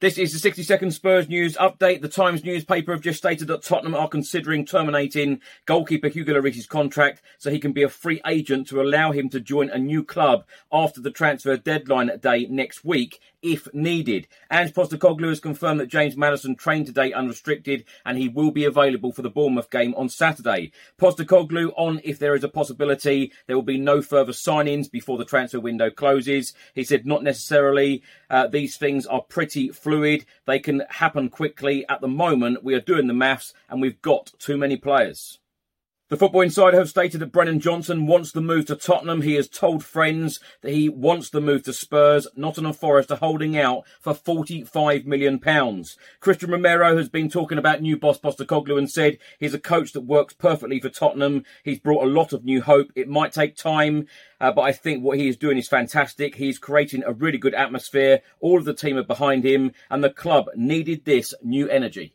This is the 60 second Spurs news update. The Times newspaper have just stated that Tottenham are considering terminating goalkeeper Hugo Lloris's contract so he can be a free agent to allow him to join a new club after the transfer deadline day next week if needed. Ange Postecoglou has confirmed that James Maddison trained today unrestricted and he will be available for the Bournemouth game on Saturday. Postecoglou on if there is a possibility there will be no further signings before the transfer window closes. He said not necessarily. Uh, these things are pretty fluid. They can happen quickly. At the moment, we are doing the maths and we've got too many players. The Football Insider have stated that Brennan Johnson wants the move to Tottenham. He has told friends that he wants the move to Spurs. Nottingham Forest are holding out for £45 million. Cristian Romero has been talking about new boss Postecoglou and said he's a coach that works perfectly for Tottenham. He's brought a lot of new hope. It might take time, uh, but I think what he is doing is fantastic. He's creating a really good atmosphere. All of the team are behind him, and the club needed this new energy.